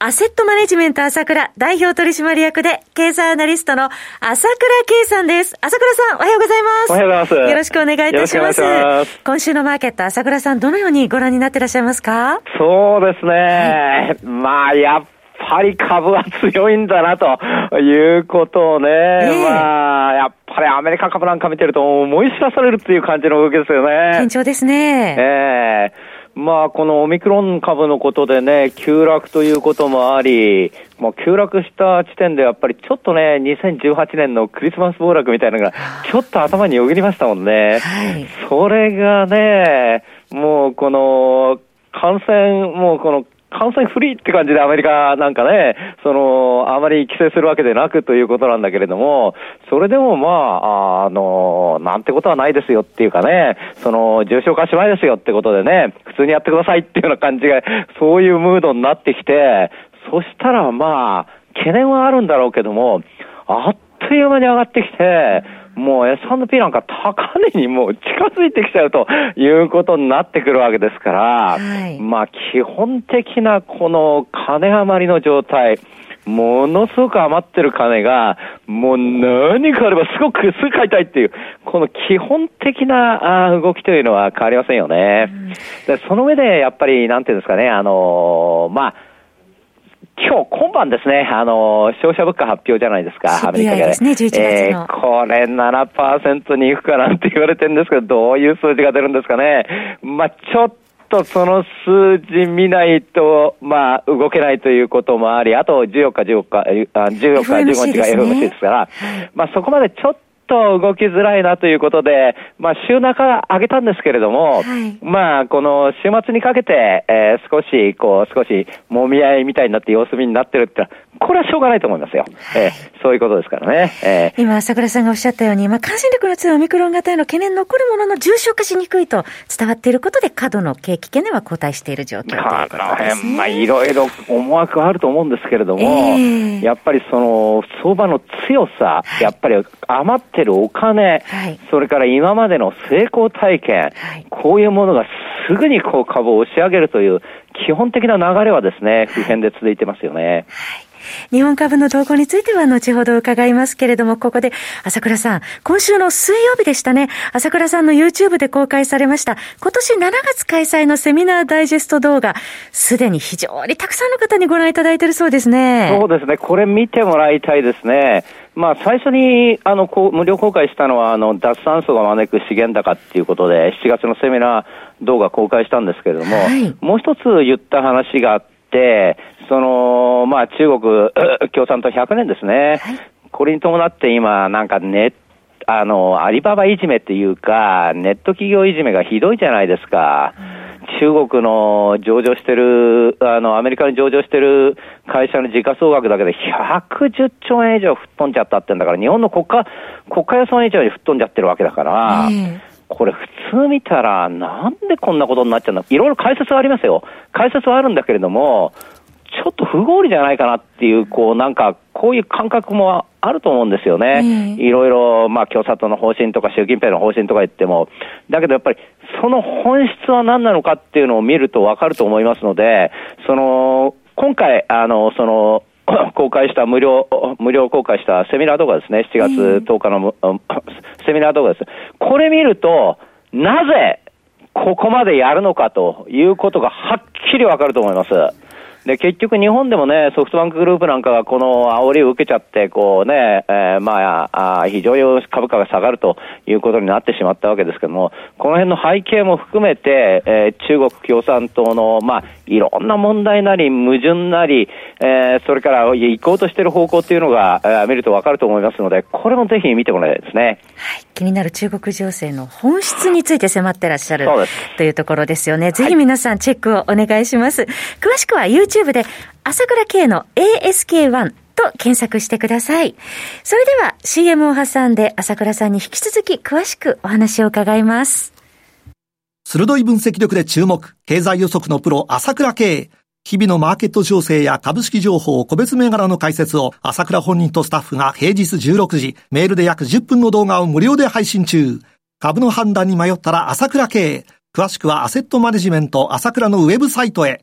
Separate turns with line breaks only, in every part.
アセットマネジメント朝倉代表取締役で経済アナリストの朝倉圭さんです。朝倉さん、おはようございます。
おはようございます。
よろしくお願いいたします。ます今週のマーケット、朝倉さん、どのようにご覧になっていらっしゃいますか？
そうですね。はい、まあ、やっぱり株は強いんだな、ということをね、えー、まあ、やっぱりアメリカ株なんか見てると思い知らされるっていう感じの動きですよね。
堅調ですね。
ええーまあ、このオミクロン株のことでね、急落ということもあり、もう急落した地点でやっぱりちょっとね、2018年のクリスマス暴落みたいなのが、ちょっと頭によぎりましたもんね。はい、それがね、もうこの、感染、もうこの感染フリーって感じでアメリカなんかね、その、あまり規制するわけでなくということなんだけれども、それでもまあ、あの、なんてことはないですよっていうかね、その、重症化しないですよってことでね、普通にやってくださいっていうような感じが、そういうムードになってきて、そしたらまあ、懸念はあるんだろうけども、あっという間に上がってきて、もう S&P なんか高値にもう近づいてきちゃうということになってくるわけですから、はい、まあ基本的なこの金余りの状態、ものすごく余ってる金が、もう何かあればすごくすぐ買いたいっていう、この基本的な動きというのは変わりませんよね。うん、でその上でやっぱり、なんていうんですかね、あのー、まあ、今日、今晩ですね、あの、消費者物価発表じゃないですか、
アメリカで。ですね、11月えー、
これ7%に行くかなんて言われてるんですけど、どういう数字が出るんですかね。まあ、ちょっとその数字見ないと、まあ、動けないということもあり、あと14日、14日、14日、15日が FMC ですから、まあ、そこまでちょっと動きづらいなということで、まあ、週中上げたんですけれども、はい、まあ、この週末にかけて、えー、少し、こう、少し、もみ合いみたいになって様子見になってるってこれはしょうがないと思いますよ。はい、えー、そういうことですからね。
えー、今、桜さんがおっしゃったように、まあ、感染力の強いオミクロン型への懸念残るものの重症化しにくいと伝わっていることで、過度の景気懸念は後退している状況ということですね。
まあ、いろいろ思惑はあると思うんですけれども、えー、やっぱりその、相場の強さ、はい、やっぱり余ってるお金、はい、それから今までの成功体験、はい、こういうものがすぐにこう株を押し上げるという基本的な流れはですね、普遍で続いてますよね。
はい日本株の動向については後ほど伺いますけれども、ここで朝倉さん、今週の水曜日でしたね、朝倉さんの YouTube で公開されました、今年7月開催のセミナーダイジェスト動画、すでに非常にたくさんの方にご覧いただいているそうですね。
そうですね、これ見てもらいたいですね。まあ、最初にあのこう無料公開したのはあの脱炭素が招く資源高っていうことで7月のセミナー動画公開したんですけれども、はい、もう一つ言った話があって、その、まあ、中国 共産党100年ですね。はい、これに伴って今、なんかネあの、アリババいじめっていうか、ネット企業いじめがひどいじゃないですか。中国の上場してる、あの、アメリカに上場してる会社の時価総額だけで110兆円以上吹っ飛んじゃったってんだから、日本の国家、国家予算以上に吹っ飛んじゃってるわけだから、これ普通見たら、なんでこんなことになっちゃうのいろいろ解説はありますよ。解説はあるんだけれども、ちょっと不合理じゃないかなっていう、こう、なんか、こういう感覚もあると思うんですよね。いろいろ、まあ、共産党の方針とか習近平の方針とか言っても。だけどやっぱり、その本質は何なのかっていうのを見るとわかると思いますので、その、今回、あの、その、公開した無料、無料公開したセミナー動画ですね。7月10日の、セミナー動画です。これ見ると、なぜ、ここまでやるのかということがはっきりわかると思います。で、結局日本でもね、ソフトバンクグループなんかがこの煽りを受けちゃって、こうね、えー、まああ、非常に株価が下がるということになってしまったわけですけども、この辺の背景も含めて、えー、中国共産党の、まあ、いろんな問題なり、矛盾なり、えー、それから行こうとしている方向っていうのが、えー、見るとわかると思いますので、これもぜひ見てもらいたいですね。はい。
気になる中国情勢の本質について迫ってらっしゃるというところですよね。ぜひ皆さんチェックをお願いします。詳しくは YouTube YouTube で朝倉慶の ASK1 と検索してください。それでは CM を挟んで朝倉さんに引き続き詳しくお話を伺います。
鋭い分析力で注目、経済予測のプロ朝倉慶。日々のマーケット情勢や株式情報、個別銘柄の解説を朝倉本人とスタッフが平日16時、メールで約10分の動画を無料で配信中。株の判断に迷ったら朝倉慶。詳しくはアセットマネジメント朝倉のウェブサイトへ。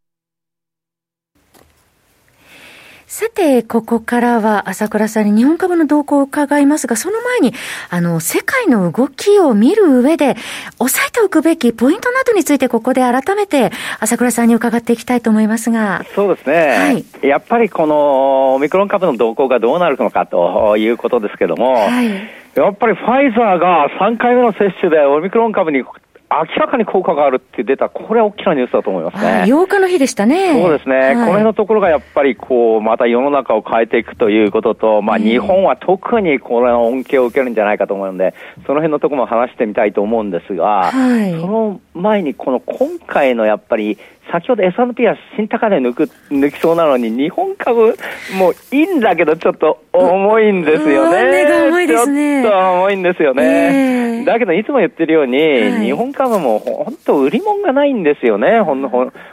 さて、ここからは朝倉さんに日本株の動向を伺いますが、その前に、あの、世界の動きを見る上で、押さえておくべきポイントなどについて、ここで改めて朝倉さんに伺っていきたいと思いますが。
そうですね。はい、やっぱりこのオミクロン株の動向がどうなるのかということですけども、はい、やっぱりファイザーが3回目の接種でオミクロン株に明らかに効果があるって出た、これは大きなニュースだと思いますね。
8日の日でしたね。
そうですね。はい、この辺のところがやっぱりこう、また世の中を変えていくということと、まあ日本は特にこれの恩恵を受けるんじゃないかと思うので、その辺のところも話してみたいと思うんですが、はい、その前にこの今回のやっぱり先ほど S&P は新高値抜く、抜きそうなのに、日本株もいいんだけど、ちょっと重いんですよね。
重いですね。
ちょっと重いんですよね。えー、だけど、いつも言ってるように、はい、日本株も本当売り物がないんですよね、本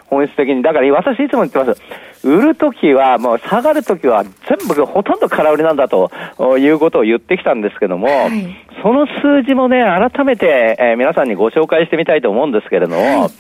本質的に。だから私いつも言ってます。売るときは、もう下がるときは全部ほとんど空売りなんだということを言ってきたんですけども、はい、その数字もね、改めて、えー、皆さんにご紹介してみたいと思うんですけれども、はい、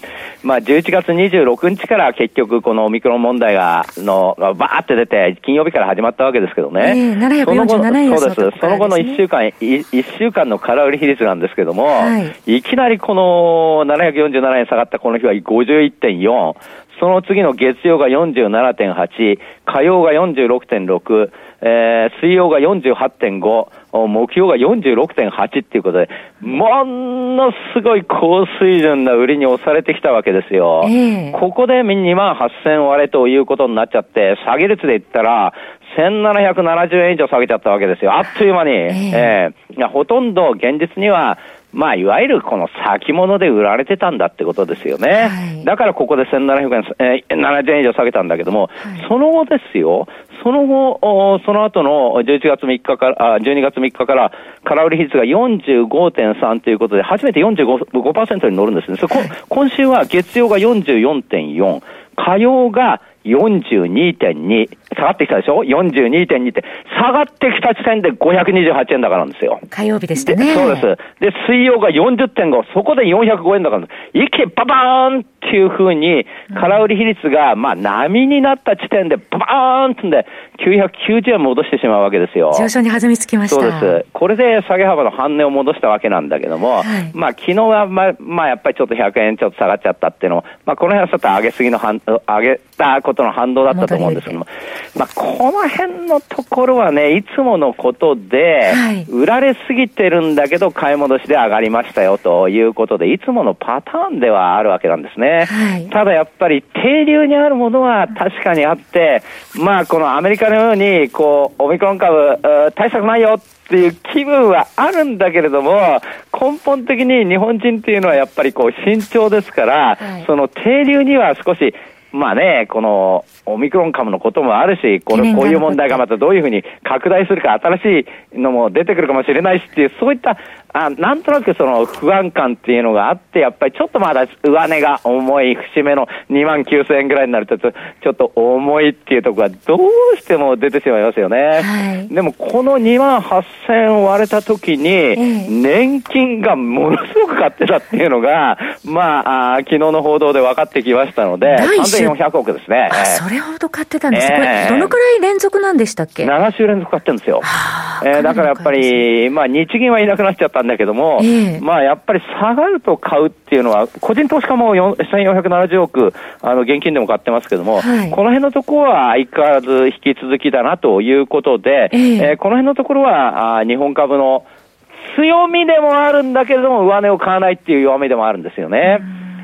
まあ11月26日から結局このオミクロン問題が、の、がバーって出て、金曜日から始まったわけですけどね。え
ー、747円
そうです。その後の1週間、1週間の空売り比率なんですけども、はい、いきなりこの747円下がったこの日は51.4、その次の月曜が47.8、火曜が46.6、えー、水曜が48.5、目標が46.8っていうことで、ものすごい高水準な売りに押されてきたわけですよ。えー、ここで2万8000割れということになっちゃって、下げ率で言ったら、1770円以上下げちゃったわけですよ。あっという間に。えー、えー、ほとんど現実には、まあ、いわゆるこの先物で売られてたんだってことですよね。はい、だからここで1700円、えー、70円以上下げたんだけども、はい、その後ですよ、その後、その後の11月3日から、あ12月3日から、空売り比率が45.3ということで、初めて45%に乗るんですね。そ今週は月曜が44.4、火曜が42.2、下がってきたでしょ ?42.2 って、下がってきた時点で528円高なんですよ。
火曜日でしたね。
そうです。で、水曜が40.5、そこで405円高なんです。一気にババーンっていうふうに、空売り比率が、まあ、波になった地点で、ババーンってんで、990円戻してしまうわけですよ。
上昇に弾みつきました。
そうです。これで下げ幅の半値を戻したわけなんだけども、はい、まあ、昨日は、まあ、まあ、やっぱりちょっと100円ちょっと下がっちゃったっていうのも、まあ、この辺はちょっと上げすぎの反、上げたことの反動だったと思うんですけども、まあ、この辺のところはね、いつものことで、売られすぎてるんだけど、買い戻しで上がりましたよということで、いつものパターンではあるわけなんですね。はい、ただやっぱり、定流にあるものは確かにあって、まあ、このアメリカのように、こう、オミクロン株、対策ないよっていう気分はあるんだけれども、根本的に日本人っていうのはやっぱりこう慎重ですから、はい、その定流には少しまあね、このオミクロン株のこともあるし、このこういう問題がまたどういうふうに拡大するか、新しいのも出てくるかもしれないしっていう、そういったあなんとなくその不安感っていうのがあって、やっぱりちょっとまだ上値が重い、節目の2万9000円ぐらいになると、ちょっと重いっていうところがどうしても出てしまいますよね。はい、でもこの2万8000円割れた時に、年金がものすごく買ってたっていうのが、まあ、あ昨日の報道で分かってきましたので、3400億ですね。
それほど買ってたんです、えー、これ、どのくらい連続なんでしたっけ
?7 週連続買ってるんですよ。えー、だからやっぱり、まあ日銀はいなくなっちゃったんだけども、えー、まあやっぱり下がると買うっていうのは、個人投資家も1470億、あの現金でも買ってますけども、はい、この辺のところは相変わらず引き続きだなということで、えー、えー、この辺のところはあ日本株の強みでもあるんだけれども、上値を買わないっていう弱みでもあるんですよね。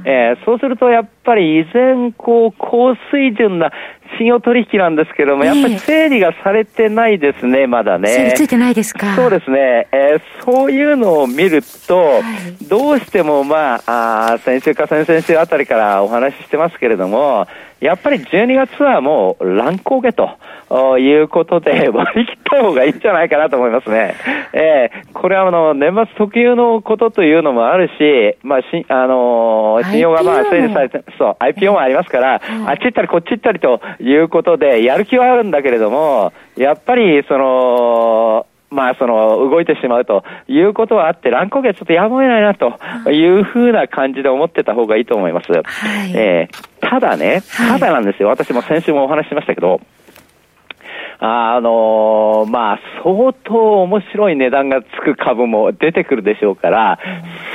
えー、そうするとやっぱり依然、こう、高水準な信用取引なんですけども、やっぱり整理がされてないですね、まだね。
整理ついてないですか？
そうですね。えー、そういうのを見ると、はい、どうしても、まあ、あ先週か先々週あたりからお話ししてますけれども、やっぱり12月はもう乱高下と。いうことで 割り切った方がいいんじゃないかなと思いますね。えー、これはあの、年末特有のことというのもあるし、まあ、し、あのー、信用がまあ整理されて、そう、IPO もありますから、あっち行ったりこっち行ったりということで、やる気はあるんだけれども、やっぱり、その、まあ、その、動いてしまうということはあって、乱高下ちょっとやむを得ないなというふうな感じで思ってた方がいいと思います。はい、えー、ただね、ただなんですよ。私も先週もお話ししましたけど、あのー、まあ、相当面白い値段がつく株も出てくるでしょうから、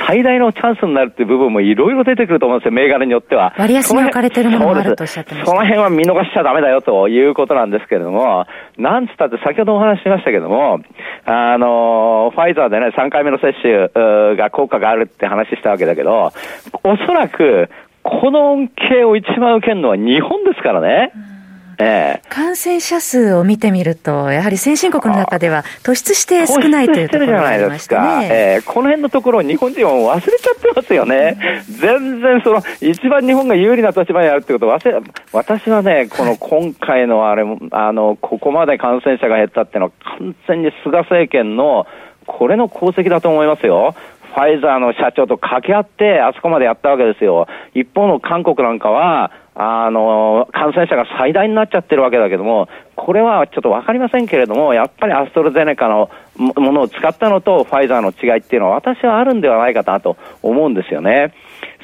最大のチャンスになるっていう部分もいろいろ出てくると思うんですよ、銘柄によっては。
割安に置かれてるものもあるとおっしゃってま
したその辺は見逃しちゃダメだよということなんですけれども、なんつったって先ほどお話ししましたけども、あのー、ファイザーでね、3回目の接種が効果があるって話したわけだけど、おそらく、この恩恵を一番受けるのは日本ですからね。うん
ええ、感染者数を見てみると、やはり先進国の中では突出して少ないというところがありましたね。
えー、この辺のところを日本人は忘れちゃってますよね。全然その、一番日本が有利な立場にあるってことを忘れ、私はね、この今回のあれ、あの、ここまで感染者が減ったっていうのは完全に菅政権のこれの功績だと思いますよ。ファイザーの社長と掛け合って、あそこまでやったわけですよ。一方の韓国なんかは、あの、感染者が最大になっちゃってるわけだけども、これはちょっとわかりませんけれども、やっぱりアストロゼネカのものを使ったのとファイザーの違いっていうのは私はあるんではないかなと思うんですよね。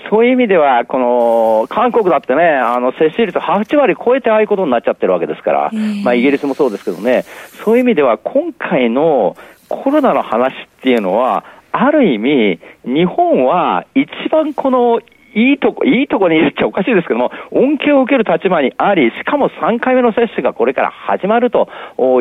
そういう意味では、この、韓国だってね、あの、接種率8割超えてああいうことになっちゃってるわけですから、まあ、イギリスもそうですけどね、そういう意味では、今回のコロナの話っていうのは、ある意味、日本は一番このいいとこ、いいとこにいるっちゃおかしいですけども、恩恵を受ける立場にあり、しかも3回目の接種がこれから始まると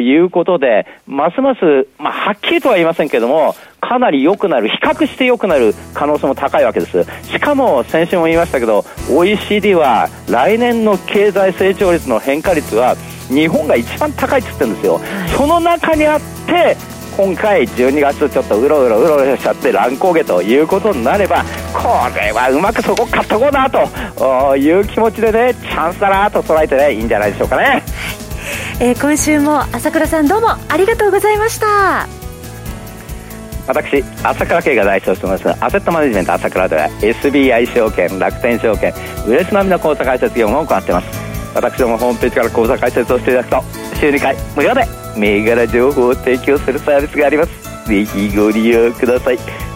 いうことで、ますます、まあ、はっきりとは言いませんけども、かなり良くなる、比較して良くなる可能性も高いわけです。しかも、先週も言いましたけど、OECD は来年の経済成長率の変化率は、日本が一番高いって言ってるんですよ。その中にあって、今回12月ちょっとうろうろうろうろしちゃって乱高下ということになればこれはうまくそこ買っとこうなという気持ちでねチャンスだなと捉えてねいいんじゃないでしょうかね、
えー、今週も朝倉さんどうもありがとうございました。
私朝倉慶が代表しておりますアセットマネジメント朝倉では SBI 証券楽天証券ウレス並みの口座開設業務を行っています。私どもホームページから口座開設をしていただくと週2回無料で銘柄情報を提供するサービスがあります。ぜひご利用ください